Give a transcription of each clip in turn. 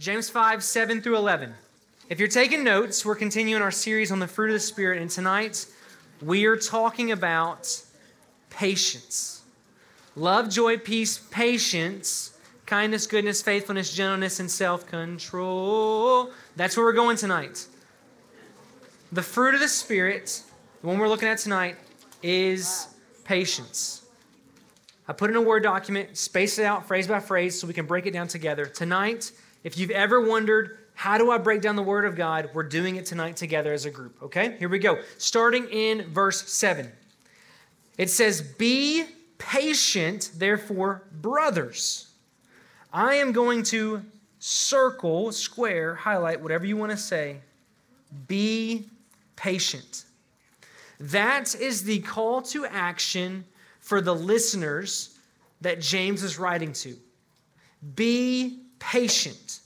James 5, 7 through 11. If you're taking notes, we're continuing our series on the fruit of the Spirit, and tonight we are talking about patience. Love, joy, peace, patience, kindness, goodness, faithfulness, gentleness, and self control. That's where we're going tonight. The fruit of the Spirit, the one we're looking at tonight, is patience. I put in a Word document, space it out phrase by phrase so we can break it down together. Tonight, if you've ever wondered, how do I break down the Word of God? We're doing it tonight together as a group, okay? Here we go. Starting in verse 7. It says, Be patient, therefore, brothers. I am going to circle, square, highlight, whatever you want to say. Be patient. That is the call to action for the listeners that James is writing to. Be patient.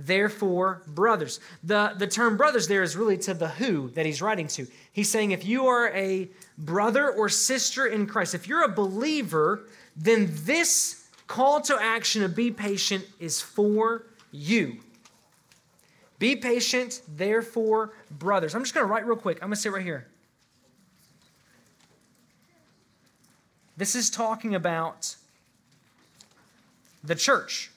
Therefore, brothers. The, the term brothers there is really to the who that he's writing to. He's saying if you are a brother or sister in Christ, if you're a believer, then this call to action of be patient is for you. Be patient, therefore, brothers. I'm just going to write real quick. I'm going to say right here. This is talking about the church.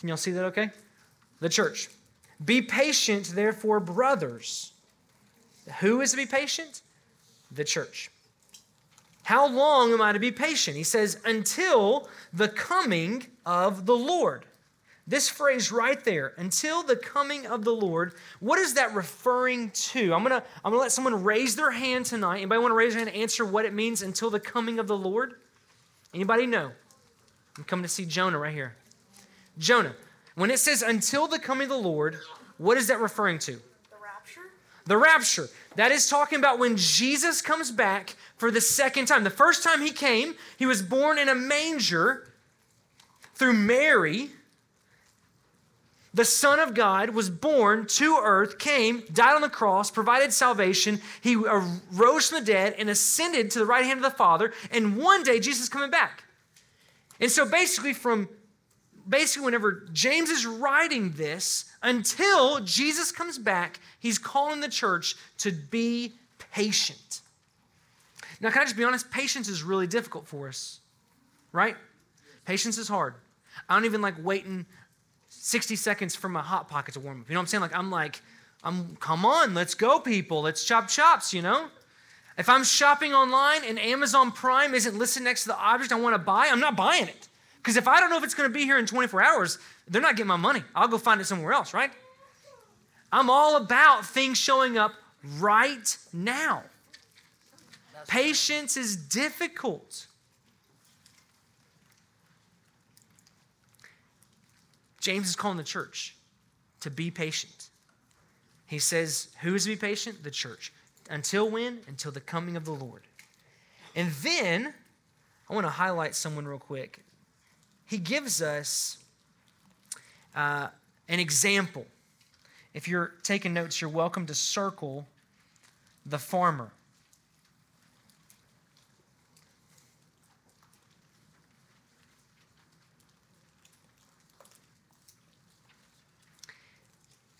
Can y'all see that okay? The church. Be patient, therefore, brothers. Who is to be patient? The church. How long am I to be patient? He says, until the coming of the Lord. This phrase right there, until the coming of the Lord, what is that referring to? I'm gonna, I'm gonna let someone raise their hand tonight. Anybody want to raise their hand and answer what it means until the coming of the Lord? Anybody know? I'm coming to see Jonah right here. Jonah, when it says until the coming of the Lord, what is that referring to? The rapture? The rapture. That is talking about when Jesus comes back for the second time. The first time he came, he was born in a manger through Mary the Son of God was born to earth, came, died on the cross, provided salvation. He rose from the dead and ascended to the right hand of the Father. And one day, Jesus is coming back. And so, basically, from basically, whenever James is writing this, until Jesus comes back, he's calling the church to be patient. Now, can I just be honest? Patience is really difficult for us, right? Patience is hard. I don't even like waiting 60 seconds for my hot pocket to warm up. You know what I'm saying? Like, I'm like, I'm, come on, let's go, people. Let's chop chops, you know? If I'm shopping online and Amazon Prime isn't listed next to the object I want to buy, I'm not buying it. Because if I don't know if it's going to be here in 24 hours, they're not getting my money. I'll go find it somewhere else, right? I'm all about things showing up right now. Patience is difficult. James is calling the church to be patient. He says, Who is to be patient? The church. Until when? Until the coming of the Lord. And then, I want to highlight someone real quick. He gives us uh, an example. If you're taking notes, you're welcome to circle the farmer.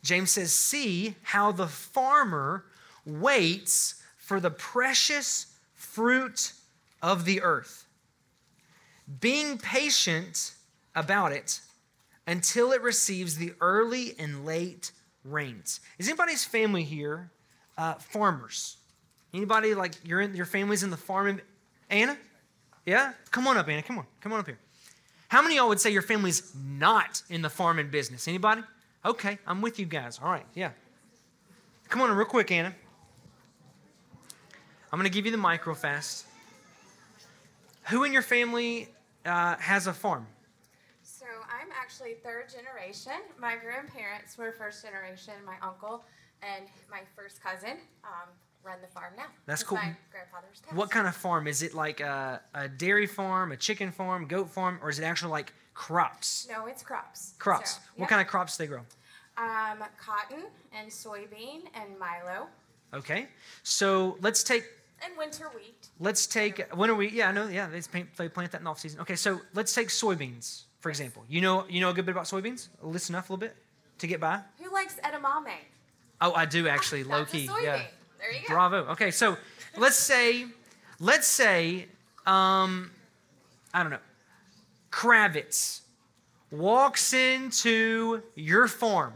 James says, See how the farmer waits for the precious fruit of the earth, being patient about it until it receives the early and late rains. Is anybody's family here uh, farmers? Anybody like you're in, your family's in the farming? Anna? Yeah? Come on up, Anna. Come on. Come on up here. How many of y'all would say your family's not in the farming business? Anybody? Okay, I'm with you guys. All right, yeah. Come on, real quick, Anna. I'm going to give you the micro fast. Who in your family uh, has a farm? So I'm actually third generation. My grandparents were first generation. My uncle and my first cousin um, run the farm now. That's cool. My grandfather's house. What kind of farm is it? Like a, a, dairy farm, a chicken farm, goat farm, or is it actually like crops? No, it's crops. Crops. So, what kind of crops do they grow? Um, cotton and soybean and milo. Okay. So let's take. And winter wheat. Let's take when are we, Yeah, I know. Yeah, they plant, they plant that in the off season. Okay, so let's take soybeans. for example. You know, you know a good bit about soybeans? Listen enough a little bit to get by? Who likes edamame? Oh, I do actually, low key. Yeah. There you go. Bravo. Okay, so let's say, let's say, um, I don't know, Kravitz walks into your farm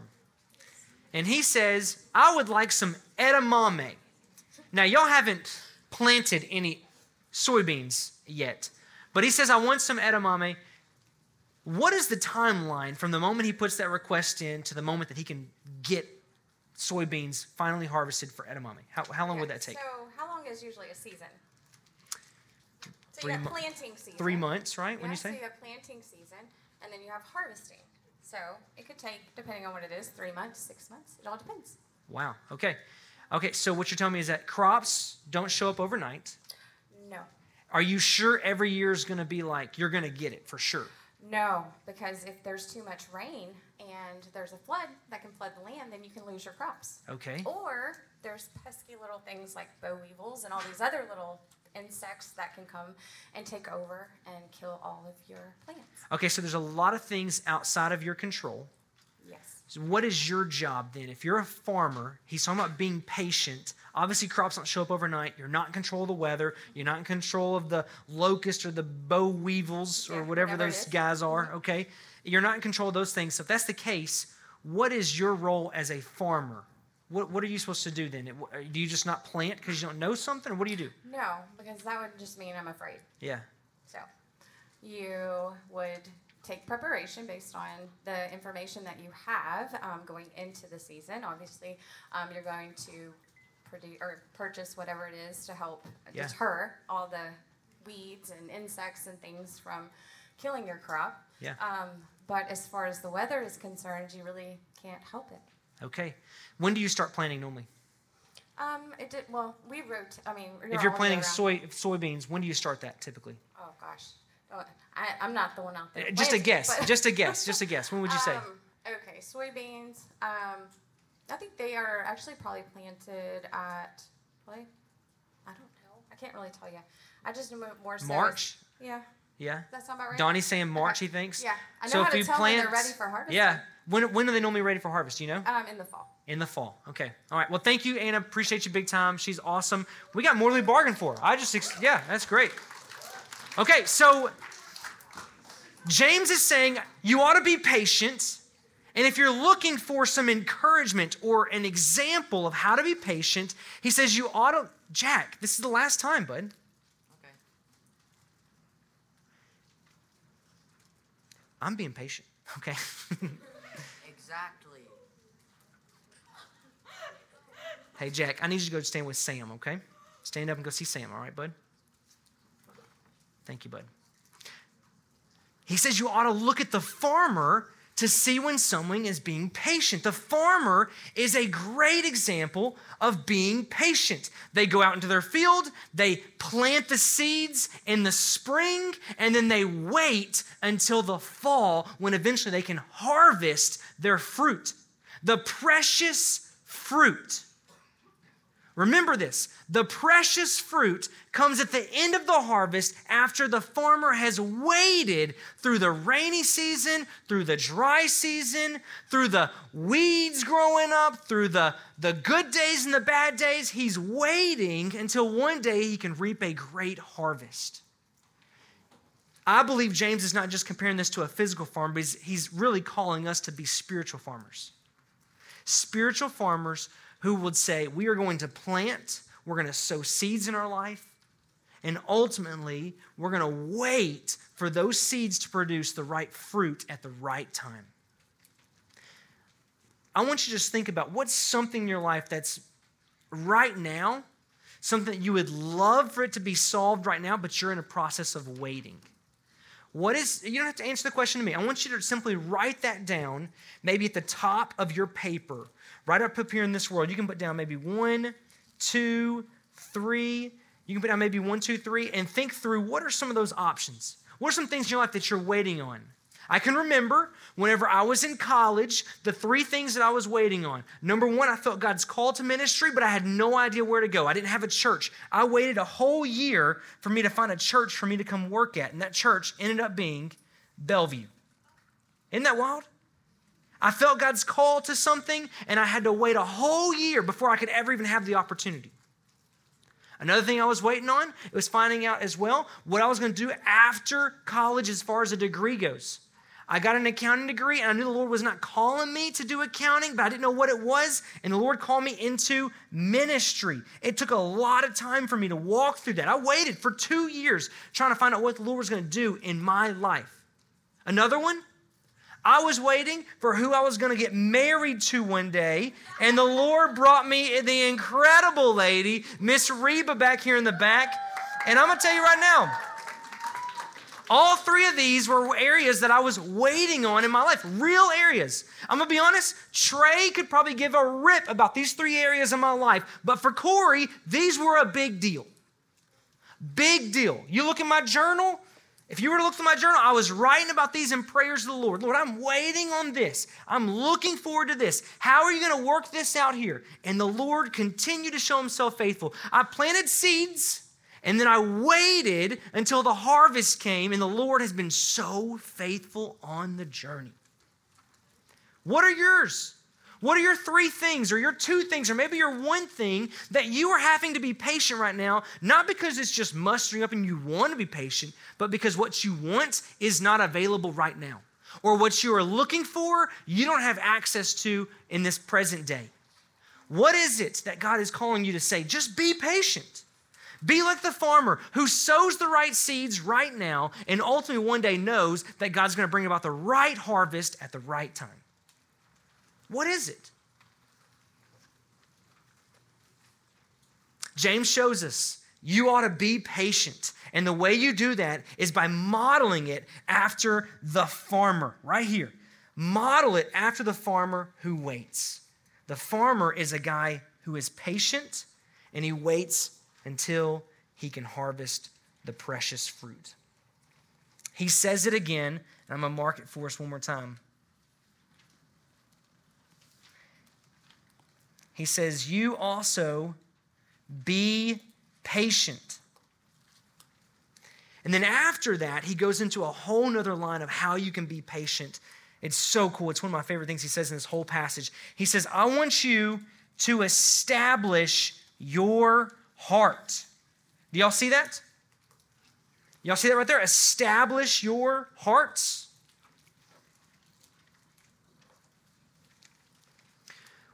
and he says, I would like some edamame. Now, y'all haven't planted any soybeans yet, but he says, I want some edamame. What is the timeline from the moment he puts that request in to the moment that he can get soybeans finally harvested for edamame? How, how long would that take? So, how long is usually a season? So Three you have mo- planting season. Three months, right? When Yeah, you So say? you have planting season, and then you have harvesting. So it could take, depending on what it is, three months, six months. It all depends. Wow. Okay. Okay, so what you're telling me is that crops don't show up overnight. No. Are you sure every year is going to be like you're going to get it for sure? No, because if there's too much rain and there's a flood that can flood the land, then you can lose your crops. Okay. Or there's pesky little things like boll weevils and all these other little insects that can come and take over and kill all of your plants. Okay, so there's a lot of things outside of your control. So what is your job then? If you're a farmer, he's talking about being patient. Obviously, crops don't show up overnight. You're not in control of the weather. You're not in control of the locust or the boll weevils or Yeah, whatever those is. guys are. Okay, you're not in control of those things. So if that's the case, what is your role as a farmer? What, what are you supposed to do then? It- Do you just not plant because you don't know something, or what do you do? No, because that would just mean I'm afraid. Yeah. So you would take preparation based on the information that you have um, going into the season. Obviously, um, you're going to produce or purchase whatever it is to help Yeah. deter all the weeds and insects and things from killing your crop. Yeah. Um, but as far as the weather is concerned, you really can't help it. Okay. When do you start planting normally? Um, it did well. We wrote. I mean, If you're planting soy soybeans, when do you start that typically? Oh gosh, oh, I, I'm not the one out there. Just a guess. but- Just a guess. Just a guess. When would you say? Um, okay, soybeans. Um, I think they are actually probably planted at like I don't know. I can't really tell you. I just know more so. March. Yeah, Yeah. that sound about right. Donnie's saying March. Okay. He thinks. Yeah, I know So how if to you tell plant, they're ready for harvest. Yeah. When when are they normally ready for harvest? Do you know? Um, in the fall. In the fall. Okay. All right. Well, thank you, Anna. Appreciate you big time. She's awesome. We got more than we bargained for. I just ex- yeah, that's great. Okay, so James is saying you ought to be patient. And if you're looking for some encouragement or an example of how to be patient, he says you ought to Jack, this is the last time, bud. Okay. I'm being patient. Okay. Exactly. hey, Jack, I need you to go stand with Sam, okay? Stand up and go see Sam, all right, bud? Thank you, bud. He says you ought to look at the farmer to see when someone is being patient. The farmer is a great example of being patient. They go out into their field, they plant the seeds in the spring, and then they wait until the fall when eventually they can harvest their fruit. The precious fruit. Remember this the precious fruit comes at the end of the harvest after the farmer has waited through the rainy season, through the dry season, through the weeds growing up, through the, the good days and the bad days. He's waiting until one day he can reap a great harvest. I believe James is not just comparing this to a physical farm, but he's, he's really calling us to be spiritual farmers spiritual farmers who would say, We are going to plant, we're going to sow seeds in our life, and ultimately, we're going to wait for those seeds to produce the right fruit at the right time. I want you to just think about what's something in your life that's right now, something that you would love for it to be solved right now, but you're in a process of waiting. What is, you don't have to answer the question to me. I want you to simply write that down, maybe at the top of your paper. Right up up here in this world. You can put down maybe one, two, three. You can put down maybe one, two, three, and think through what are some of those options? What are some things in your life that you're waiting on? I can remember whenever I was in college, the three things that I was waiting on. Number one, I felt God's call to ministry, but I had no idea where to go. I didn't have a church. I waited a whole year for me to find a church for me to come work at, and that church ended up being Bellevue. Isn't that wild? I felt God's call to something, and I had to wait a whole year before I could ever even have the opportunity. Another thing I was waiting on, was finding out as well what I was going to do after college as far as a degree goes. I got an accounting degree, and I knew the Lord was not calling me to do accounting, but I didn't know what it was. And the Lord called me into ministry. It took a lot of time for me to walk through that. I waited for two years trying to find out what the Lord was going to do in my life. Another one, I was waiting for who I was going to get married to one day, and the Lord brought me the incredible lady, Miss Reba, back here in the back. And I'm going to tell you right now, all three of these were areas that I was waiting on in my life, real areas. I'm gonna be honest, Trey could probably give a rip about these three areas in my life, but for Cory, these were a big deal. Big deal. You look in my journal, if you were to look through my journal, I was writing about these in prayers to the Lord. Lord, I'm waiting on this. I'm looking forward to this. How are you going to work this out here? And the Lord continued to show himself faithful. I planted seeds and then I waited until the harvest came, and the Lord has been so faithful on the journey. What are yours? What are your three things, or your two things, or maybe your one thing that you are having to be patient right now, not because it's just mustering up and you want to be patient, but because what you want is not available right now, or what you are looking for, you don't have access to in this present day? What is it that God is calling you to say? Just be patient. Be like the farmer who sows the right seeds right now and ultimately one day knows that God's going to bring about the right harvest at the right time. What is it? James shows us you ought to be patient. And the way you do that is by modeling it after the farmer, right here. Model it after the farmer who waits. The farmer is a guy who is patient and he waits until he can harvest the precious fruit. He says it again, and I'm going to mark it for us one more time. He says, You also be patient. And then after that, he goes into a whole nother line of how you can be patient. It's so cool. It's one of my favorite things he says in this whole passage. He says, I want you to establish your heart. Do y'all see that? Y'all see that right there? Establish your hearts.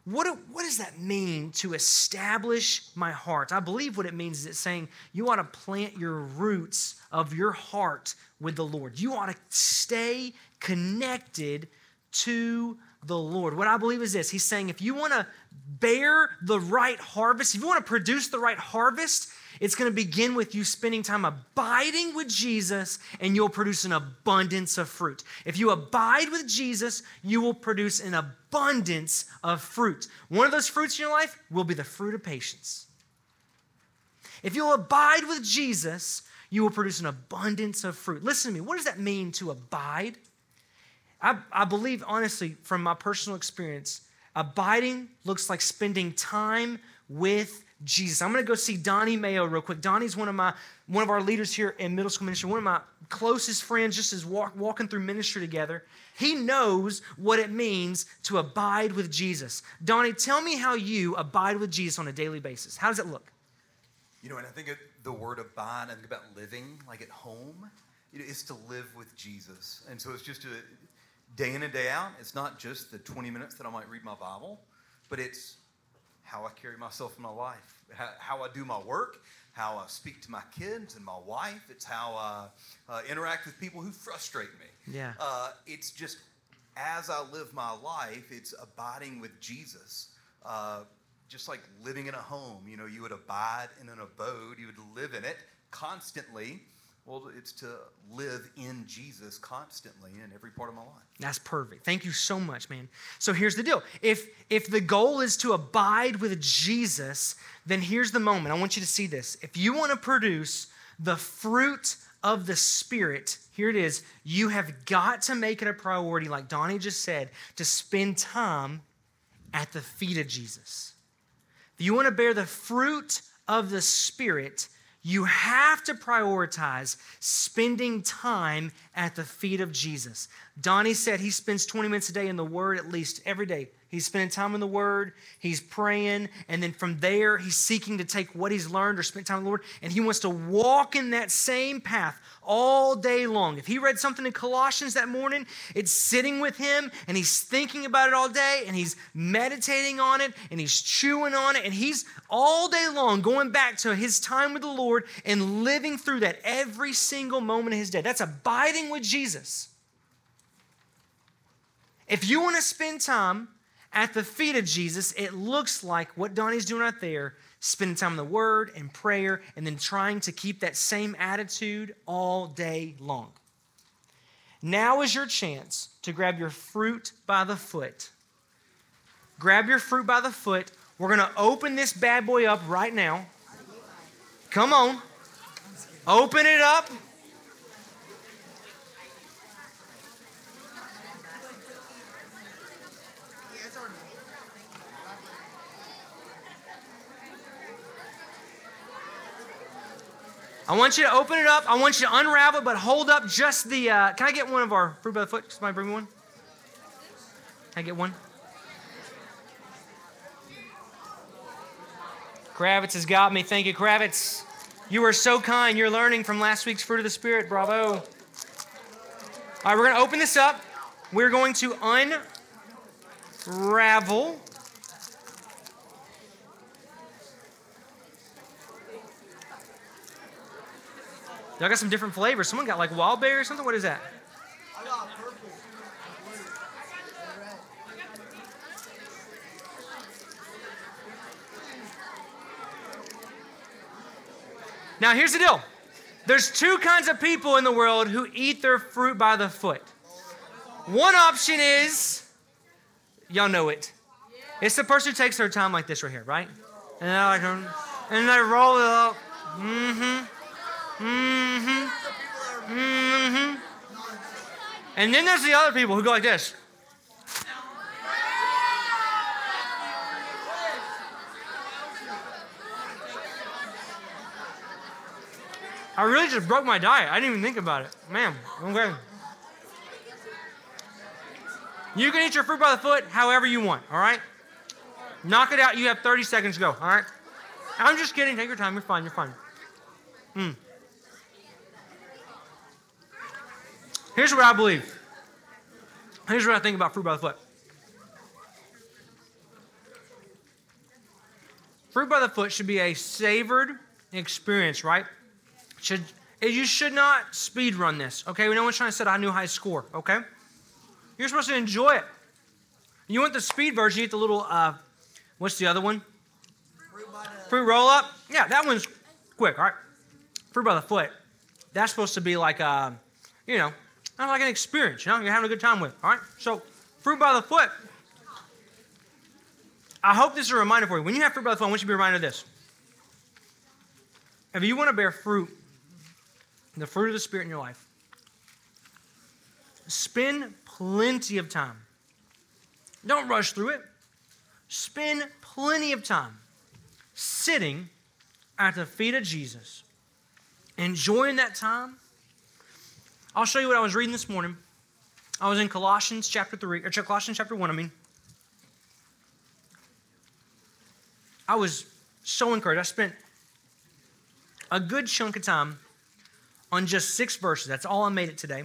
What, do, what does that mean to establish my heart? I believe what it means is it's saying you ought to plant your roots of your heart with the Lord. You ought to stay connected to the Lord. What I believe is this He's saying if you want to bear the right harvest, if you want to produce the right harvest, it's going to begin with you spending time abiding with Jesus and you'll produce an abundance of fruit. If you abide with Jesus, you will produce an abundance of fruit. One of those fruits in your life will be the fruit of patience. If you'll abide with Jesus, you will produce an abundance of fruit. Listen to me. What does that mean to abide? I, I believe, honestly, from my personal experience, abiding looks like spending time with Jesus. I'm going to go see Donnie Mayo real quick. Donnie's one of my one of our leaders here in middle school ministry, one of my closest friends, just as walk, walking through ministry together. He knows what it means to abide with Jesus. Donnie, tell me how you abide with Jesus on a daily basis. How does it look? You know, and I think of the word abide, I think about living like at home. You know, it's to live with Jesus. And so it's just a day in and day out. It's not just the 20 minutes that I might read my Bible, but it's how I carry myself in my life, how, how I do my work, how I speak to my kids and my wife. It's how I uh, interact with people who frustrate me. Yeah. Uh, it's just as I live my life, it's abiding with Jesus. Uh, just like living in a home, you know, you would abide in an abode, you would live in it constantly. Well, it's to live in Jesus constantly in every part of my life. That's perfect. Thank you so much, man. So here's the deal. If if the goal is to abide with Jesus, then here's the moment. I want you to see this. If you want to produce the fruit of the Spirit, here it is. You have got to make it a priority, like Donnie just said, to spend time at the feet of Jesus. If you want to bear the fruit of the Spirit, you have to prioritize spending time at the feet of Jesus. Donnie said he spends 20 minutes a day in the Word at least every day. He's spending time in the Word, he's praying, and then from there, he's seeking to take what he's learned or spent time in the Lord, and he wants to walk in that same path all day long. If he read something in Colossians that morning, it's sitting with him, and he's thinking about it all day, and he's meditating on it, and he's chewing on it, and he's all day long going back to his time with the Lord and living through that every single moment of his day. That's abiding with Jesus. If you want to spend time at the feet of Jesus, it looks like what Donnie's doing right there spending time in the Word and prayer, and then trying to keep that same attitude all day long. Now is your chance to grab your fruit by the foot. Grab your fruit by the foot. We're going to open this bad boy up right now. Come on. Open it up. I want you to open it up. I want you to unravel it, but hold up just the. Uh, can I get one of our fruit by the foot? Somebody bring me one. Can I get one? Kravitz has got me. Thank you, Kravitz. You are so kind. You're learning from last week's fruit of the Spirit. Bravo. All right, we're going to open this up. We're going to unravel Y'all got some different flavors. Someone got like wild berry or something. What is that? I got purple. Now, here's the deal there's two kinds of people in the world who eat their fruit by the foot. One option is, y'all know it. It's the person who takes their time like this right here, right? And they like, and they roll it up. Mm-hmm. Mm-hmm. Mm-hmm. And then there's the other people who go like this. I really just broke my diet. I didn't even think about it. Man, okay. You can eat your fruit by the foot however you want, all right? Knock it out. You have 30 seconds to go, all right? I'm just kidding. Take your time. You're fine. You're fine. Hmm. Here's what I believe. Here's what I think about fruit by the foot. Fruit by the foot should be a savored experience, right? Should you should not speed run this, okay? No one's trying to set a new high score, okay? You're supposed to enjoy it. You want the speed version, you get the little, uh, what's the other one? Fruit roll up? Yeah, that one's quick, all right? Fruit by the foot. That's supposed to be like, a, you know, like an experience, you know, you're having a good time with, all right? So, fruit by the foot. I hope this is a reminder for you. When you have fruit by the foot, I want you to be reminded of this. If you want to bear fruit, the fruit of the Spirit in your life, spend plenty of time. Don't rush through it. Spend plenty of time sitting at the feet of Jesus, enjoying that time. I'll show you what I was reading this morning. I was in Colossians chapter 3, or Colossians chapter 1, I mean. I was so encouraged. I spent a good chunk of time on just six verses. That's all I made it today.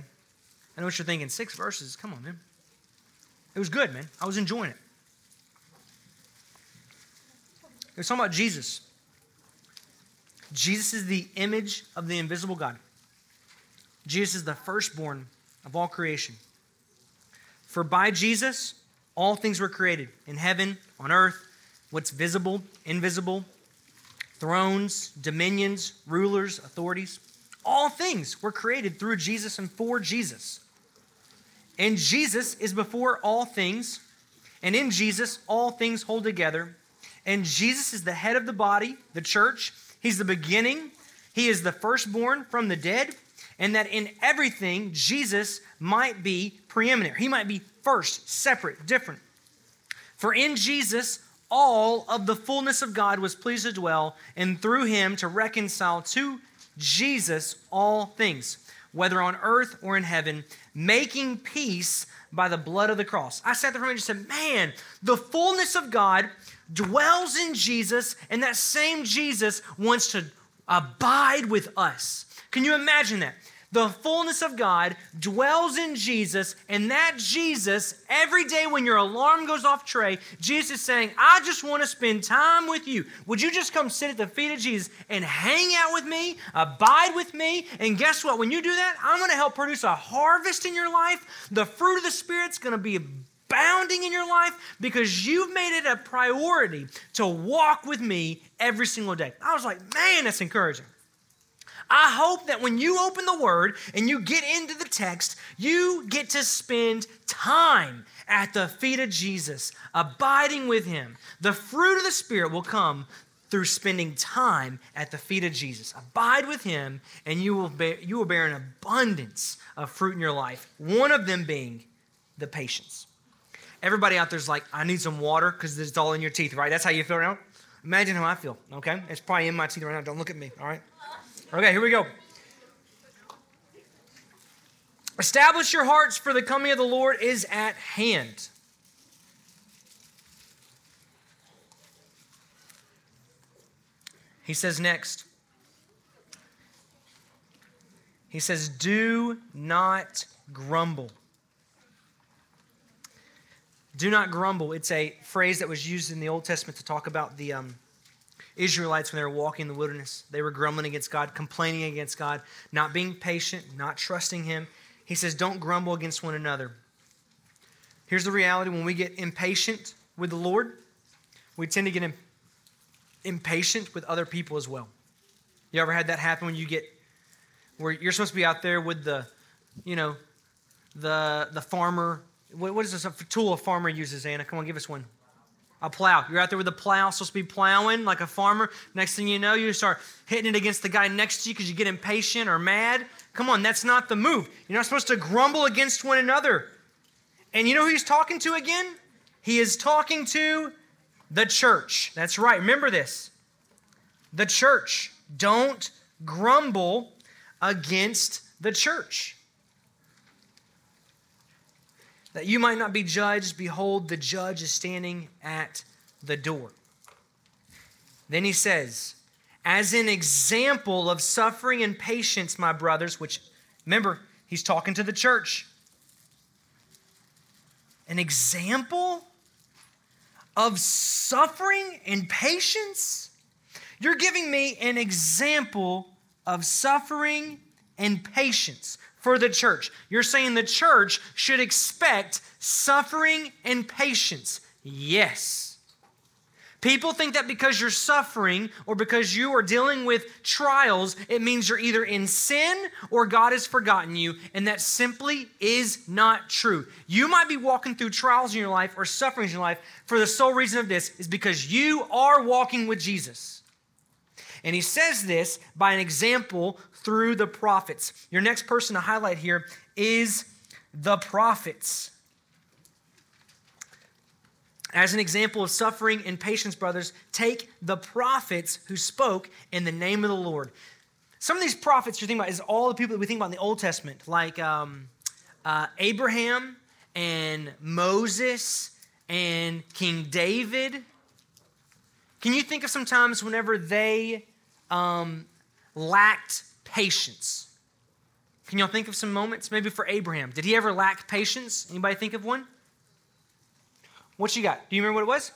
I know what you're thinking. Six verses? Come on, man. It was good, man. I was enjoying it. It was talking about Jesus. Jesus is the image of the invisible God. Jesus is the firstborn of all creation. For by Jesus, all things were created in heaven, on earth, what's visible, invisible, thrones, dominions, rulers, authorities. All things were created through Jesus and for Jesus. And Jesus is before all things, and in Jesus, all things hold together. And Jesus is the head of the body, the church. He's the beginning, He is the firstborn from the dead, and that in everything, Jesus might be preeminent. He might be first, separate, different. For in Jesus, all of the fullness of God was pleased to dwell, and through him to reconcile to Jesus all things, whether on earth or in heaven, making peace by the blood of the cross. I sat there for a minute and said, Man, the fullness of God dwells in Jesus, and that same Jesus wants to abide with us. Can you imagine that? The fullness of God dwells in Jesus, and that Jesus, every day when your alarm goes off, Trey, Jesus is saying, I just want to spend time with you. Would you just come sit at the feet of Jesus and hang out with me, abide with me? And guess what? When you do that, I'm going to help produce a harvest in your life. The fruit of the Spirit's going to be abounding in your life because you've made it a priority to walk with me every single day. I was like, man, that's encouraging. I hope that when you open the Word and you get into the text, you get to spend time at the feet of Jesus, abiding with Him. The fruit of the Spirit will come through spending time at the feet of Jesus. Abide with Him, and you will bear, you will bear an abundance of fruit in your life. One of them being the patience. Everybody out there's like, I need some water because it's all in your teeth, right? That's how you feel right now? Imagine how I feel, okay? It's probably in my teeth right now. Don't look at me, all right? Okay, here we go. Establish your hearts, for the coming of the Lord is at hand. He says next, he says, Do not grumble. Do not grumble. It's a phrase that was used in the Old Testament to talk about the. Um, Israelites when they were walking in the wilderness. They were grumbling against God, complaining against God, not being patient, not trusting Him. He says, Don't grumble against one another. Here's the reality when we get impatient with the Lord, we tend to get impatient with other people as well. You ever had that happen when you get where you're supposed to be out there with the, you know, the the farmer? what, what is this a tool a farmer uses? Anna, come on, give us one a plow. You're out there with a plow, supposed to be plowing like a farmer. Next thing you know, you start hitting it against the guy next to you because you get impatient or mad. Come on, that's not the move. You're not supposed to grumble against one another. And you know who he's talking to again? He is talking to the church. That's right. Remember this. The church. Don't grumble against the church that you might not be judged, behold, the judge is standing at the door. Then he says, as an example of suffering and patience, my brothers, which remember, he's talking to the church. An example of suffering and patience? You're giving me an example of suffering and patience for the church. You're saying the church should expect suffering and patience. Yes. People think that because you're suffering or because you are dealing with trials, it means you're either in sin or God has forgotten you. And that simply is not true. You might be walking through trials in your life or sufferings in your life for the sole reason of this is because you are walking with Jesus. And he says this by an example through the prophets. Your next person to highlight here is the prophets. As an example of suffering and patience, brothers, take the prophets who spoke in the name of the Lord. Some of these prophets you're thinking about is all the people that we think about in the Old Testament, like um, uh, Abraham and Moses and King David. Can you think of some times whenever they um, lacked patience. Can y'all think of some moments? Maybe for Abraham. Did he ever lack patience? Anybody think of one? What you got? Do you remember what it was?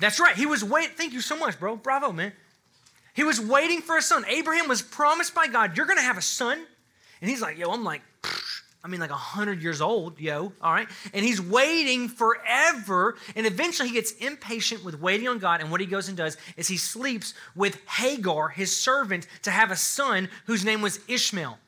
That's right. He was waiting. Thank you so much, bro. Bravo, man. He was waiting for a son. Abraham was promised by God, you're going to have a son. And he's like, yo, I'm like, I mean, like 100 years old, yo, all right? And he's waiting forever. And eventually he gets impatient with waiting on God. And what he goes and does is he sleeps with Hagar, his servant, to have a son whose name was Ishmael.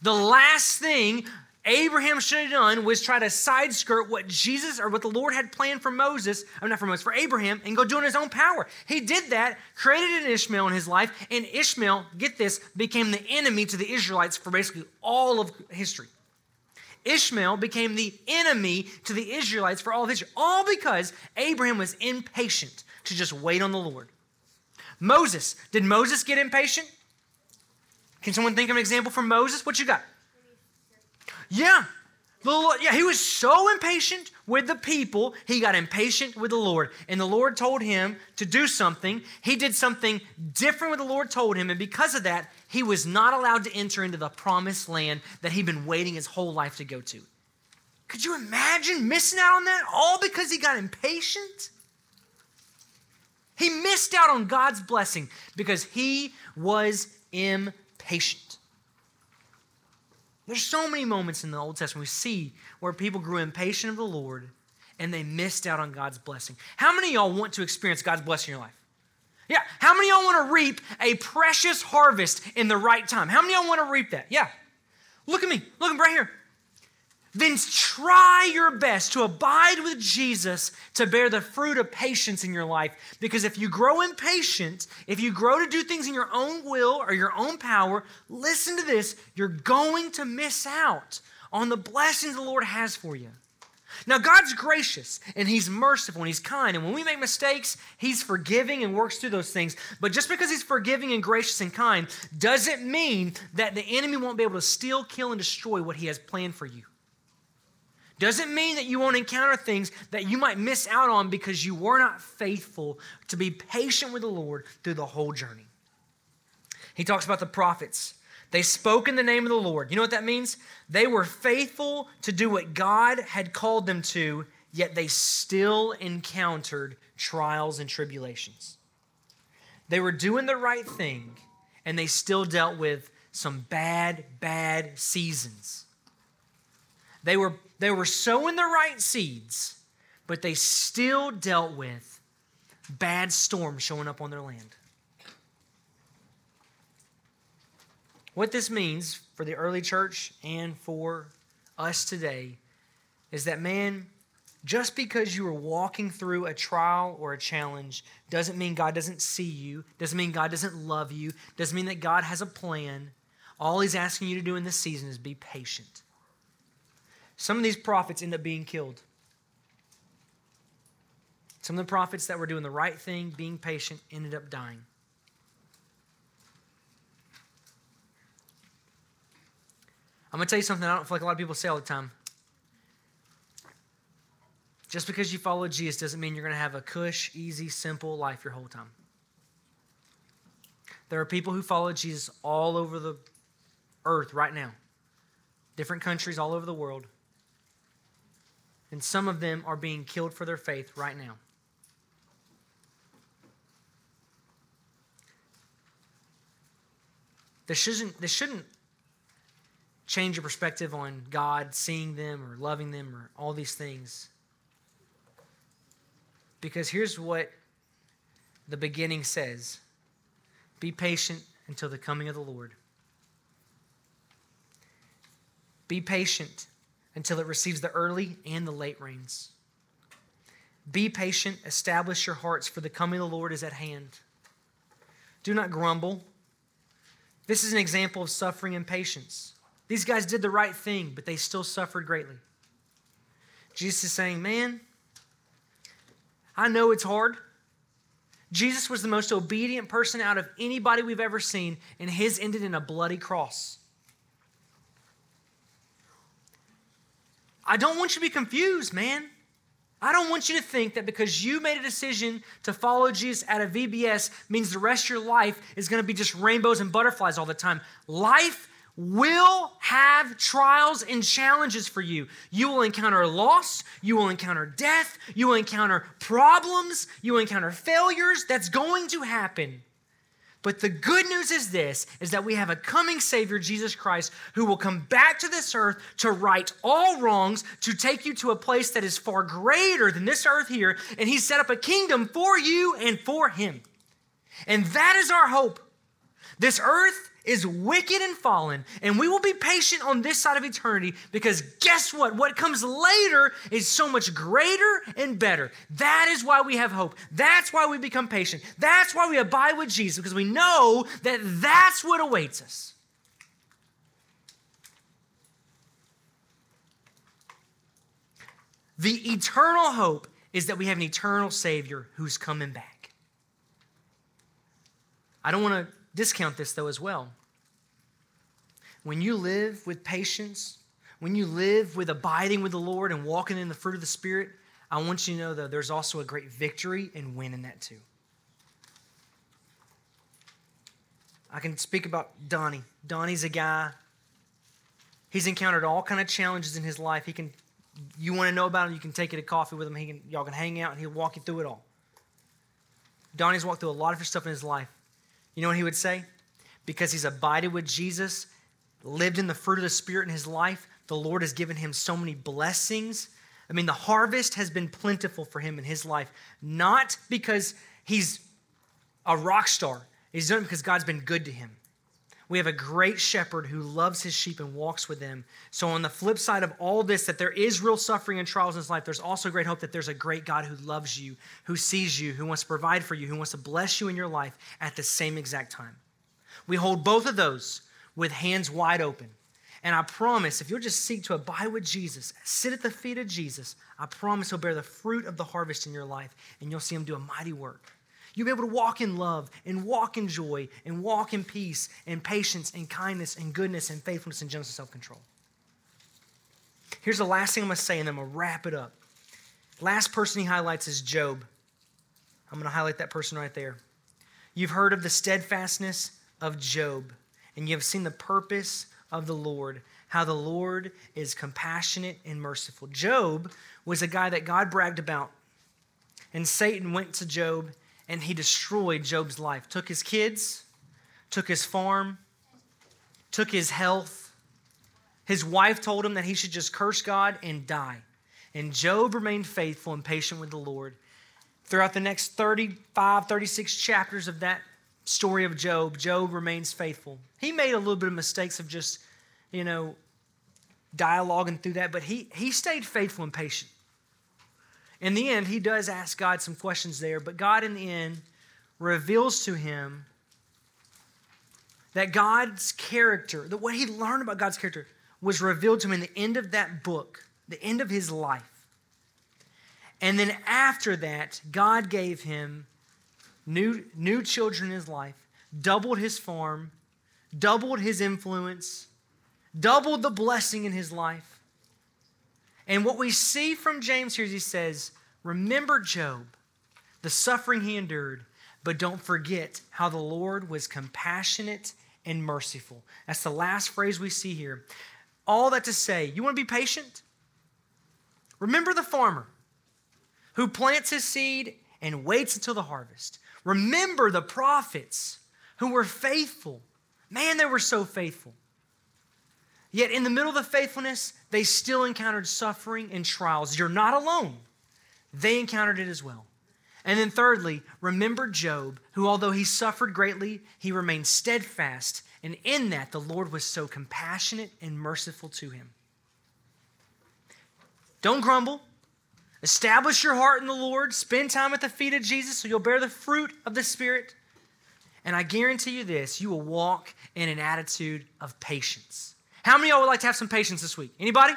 The last thing Abraham should have done was try to side skirt what Jesus or what the Lord had planned for Moses, or not for Moses, for Abraham, and go do in his own power. He did that, created an Ishmael in his life, and Ishmael, get this, became the enemy to the Israelites for basically all of history. Ishmael became the enemy to the Israelites for all of history, all because Abraham was impatient to just wait on the Lord. Moses, did Moses get impatient? Can someone think of an example from Moses? What you got? Yeah. The Lord, yeah, he was so impatient with the people, he got impatient with the Lord. And the Lord told him to do something. He did something different what the Lord told him. And because of that, he was not allowed to enter into the promised land that he'd been waiting his whole life to go to. Could you imagine missing out on that all because he got impatient? He missed out on God's blessing because he was impatient. There's so many moments in the Old Testament we see where people grew impatient of the Lord and they missed out on God's blessing. How many of y'all want to experience God's blessing in your life? Yeah. How many y'all want to reap a precious harvest in the right time? How many y'all want to reap that? Yeah. Look at me. Look right here then try your best to abide with Jesus to bear the fruit of patience in your life. Because if you grow impatient, if you grow to do things in your own will or your own power, listen to this, you're going to miss out on the blessings the Lord has for you. Now, God's gracious and He's merciful and He's kind. And when we make mistakes, He's forgiving and works through those things. But just because He's forgiving and gracious and kind doesn't mean that the enemy won't be able to steal, kill, and destroy what He has planned for you. Doesn't mean that you won't encounter things that you might miss out on because you were not faithful to be patient with the Lord through the whole journey. He talks about the prophets. They spoke in the name of the Lord. You know what that means? They were faithful to do what God had called them to, yet they still encountered trials and tribulations. They were doing the right thing, and they still dealt with some bad, bad seasons. They were they were sowing the right seeds, but they still dealt with bad storms showing up on their land. What this means for the early church and for us today is that, man, just because you are walking through a trial or a challenge doesn't mean God doesn't see you, doesn't mean God doesn't love you, doesn't mean that God has a plan. All He's asking you to do in this season is be patient. Some of these prophets end up being killed. Some of the prophets that were doing the right thing, being patient, ended up dying. I'm going to tell you something I don't feel like a lot of people say all the time. Just because you follow Jesus doesn't mean you're going to have a cush, easy, simple life your whole time. There are people who follow Jesus all over the earth right now, different countries all over the world and some of them are being killed for their faith right now. This shouldn't, this shouldn't change your perspective on God seeing them or loving them or all these things. Because here's what the beginning says Be patient until the coming of the Lord. Be patient until it receives the early and the late rains. Be patient, establish your hearts, for the coming of the Lord is at hand. Do not grumble. This is an example of suffering and patience. These guys did the right thing, but they still suffered greatly. Jesus is saying, Man, I know it's hard. Jesus was the most obedient person out of anybody we've ever seen, and his ended in a bloody cross. I don't want you to be confused, man. I don't want you to think that because you made a decision to follow Jesus at a VBS means the rest of your life is going to be just rainbows and butterflies all the time. Life will have trials and challenges for you. You will encounter loss, you will encounter death, you will encounter problems, you will encounter failures. That's going to happen. But the good news is this is that we have a coming savior Jesus Christ who will come back to this earth to right all wrongs, to take you to a place that is far greater than this earth here, and he set up a kingdom for you and for him. And that is our hope. This earth is wicked and fallen, and we will be patient on this side of eternity because guess what? What comes later is so much greater and better. That is why we have hope. That's why we become patient. That's why we abide with Jesus because we know that that's what awaits us. The eternal hope is that we have an eternal Savior who's coming back. I don't want to discount this though as well. When you live with patience, when you live with abiding with the Lord and walking in the fruit of the Spirit, I want you to know, though, there's also a great victory and win in that too. I can speak about Donnie. Donnie's a guy. He's encountered all kind of challenges in his life. He can, you want to know about him, you can take it to coffee with him. He can, y'all can hang out, and he'll walk you through it all. Donnie's walked through a lot of stuff in his life. You know what he would say? Because he's abided with Jesus, lived in the fruit of the Spirit in his life, the Lord has given him so many blessings. I mean, the harvest has been plentiful for him in his life, not because he's a rock star. He's done it because God's been good to him. We have a great shepherd who loves his sheep and walks with them. So, on the flip side of all this, that there is real suffering and trials in his life, there's also great hope that there's a great God who loves you, who sees you, who wants to provide for you, who wants to bless you in your life at the same exact time. We hold both of those with hands wide open. And I promise, if you'll just seek to abide with Jesus, sit at the feet of Jesus, I promise he'll bear the fruit of the harvest in your life and you'll see him do a mighty work. You'll be able to walk in love and walk in joy and walk in peace and patience and kindness and goodness and faithfulness and gentleness and self control. Here's the last thing I'm going to say, and then I'm going to wrap it up. Last person he highlights is Job. I'm going to highlight that person right there. You've heard of the steadfastness of Job, and you have seen the purpose of the Lord, how the Lord is compassionate and merciful. Job was a guy that God bragged about. And Satan went to Job and he destroyed Job's life. Took his kids, took his farm, took his health. His wife told him that he should just curse God and die. And Job remained faithful and patient with the Lord. Throughout the next 35, 36 chapters of that story of Job, Job remains faithful. He made a little bit of mistakes of just, you know, dialoguing through that, but he, he stayed faithful and patient. In the end, he does ask God some questions there, but God, in the end, reveals to him that God's character, that what he learned about God's character, was revealed to him in the end of that book, the end of his life. And then after that, God gave him new, new children in his life, doubled his farm, doubled his influence, doubled the blessing in his life. And what we see from James here is he says, Remember Job, the suffering he endured, but don't forget how the Lord was compassionate and merciful. That's the last phrase we see here. All that to say, you want to be patient? Remember the farmer who plants his seed and waits until the harvest. Remember the prophets who were faithful. Man, they were so faithful. Yet in the middle of the faithfulness, they still encountered suffering and trials. You're not alone. They encountered it as well. And then, thirdly, remember Job, who, although he suffered greatly, he remained steadfast. And in that, the Lord was so compassionate and merciful to him. Don't grumble. Establish your heart in the Lord. Spend time at the feet of Jesus so you'll bear the fruit of the Spirit. And I guarantee you this you will walk in an attitude of patience. How many of y'all would like to have some patience this week? Anybody?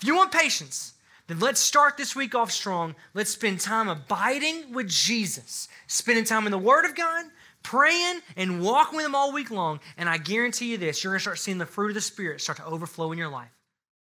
If you want patience, then let's start this week off strong. Let's spend time abiding with Jesus, spending time in the Word of God, praying and walking with Him all week long. And I guarantee you this you're going to start seeing the fruit of the Spirit start to overflow in your life.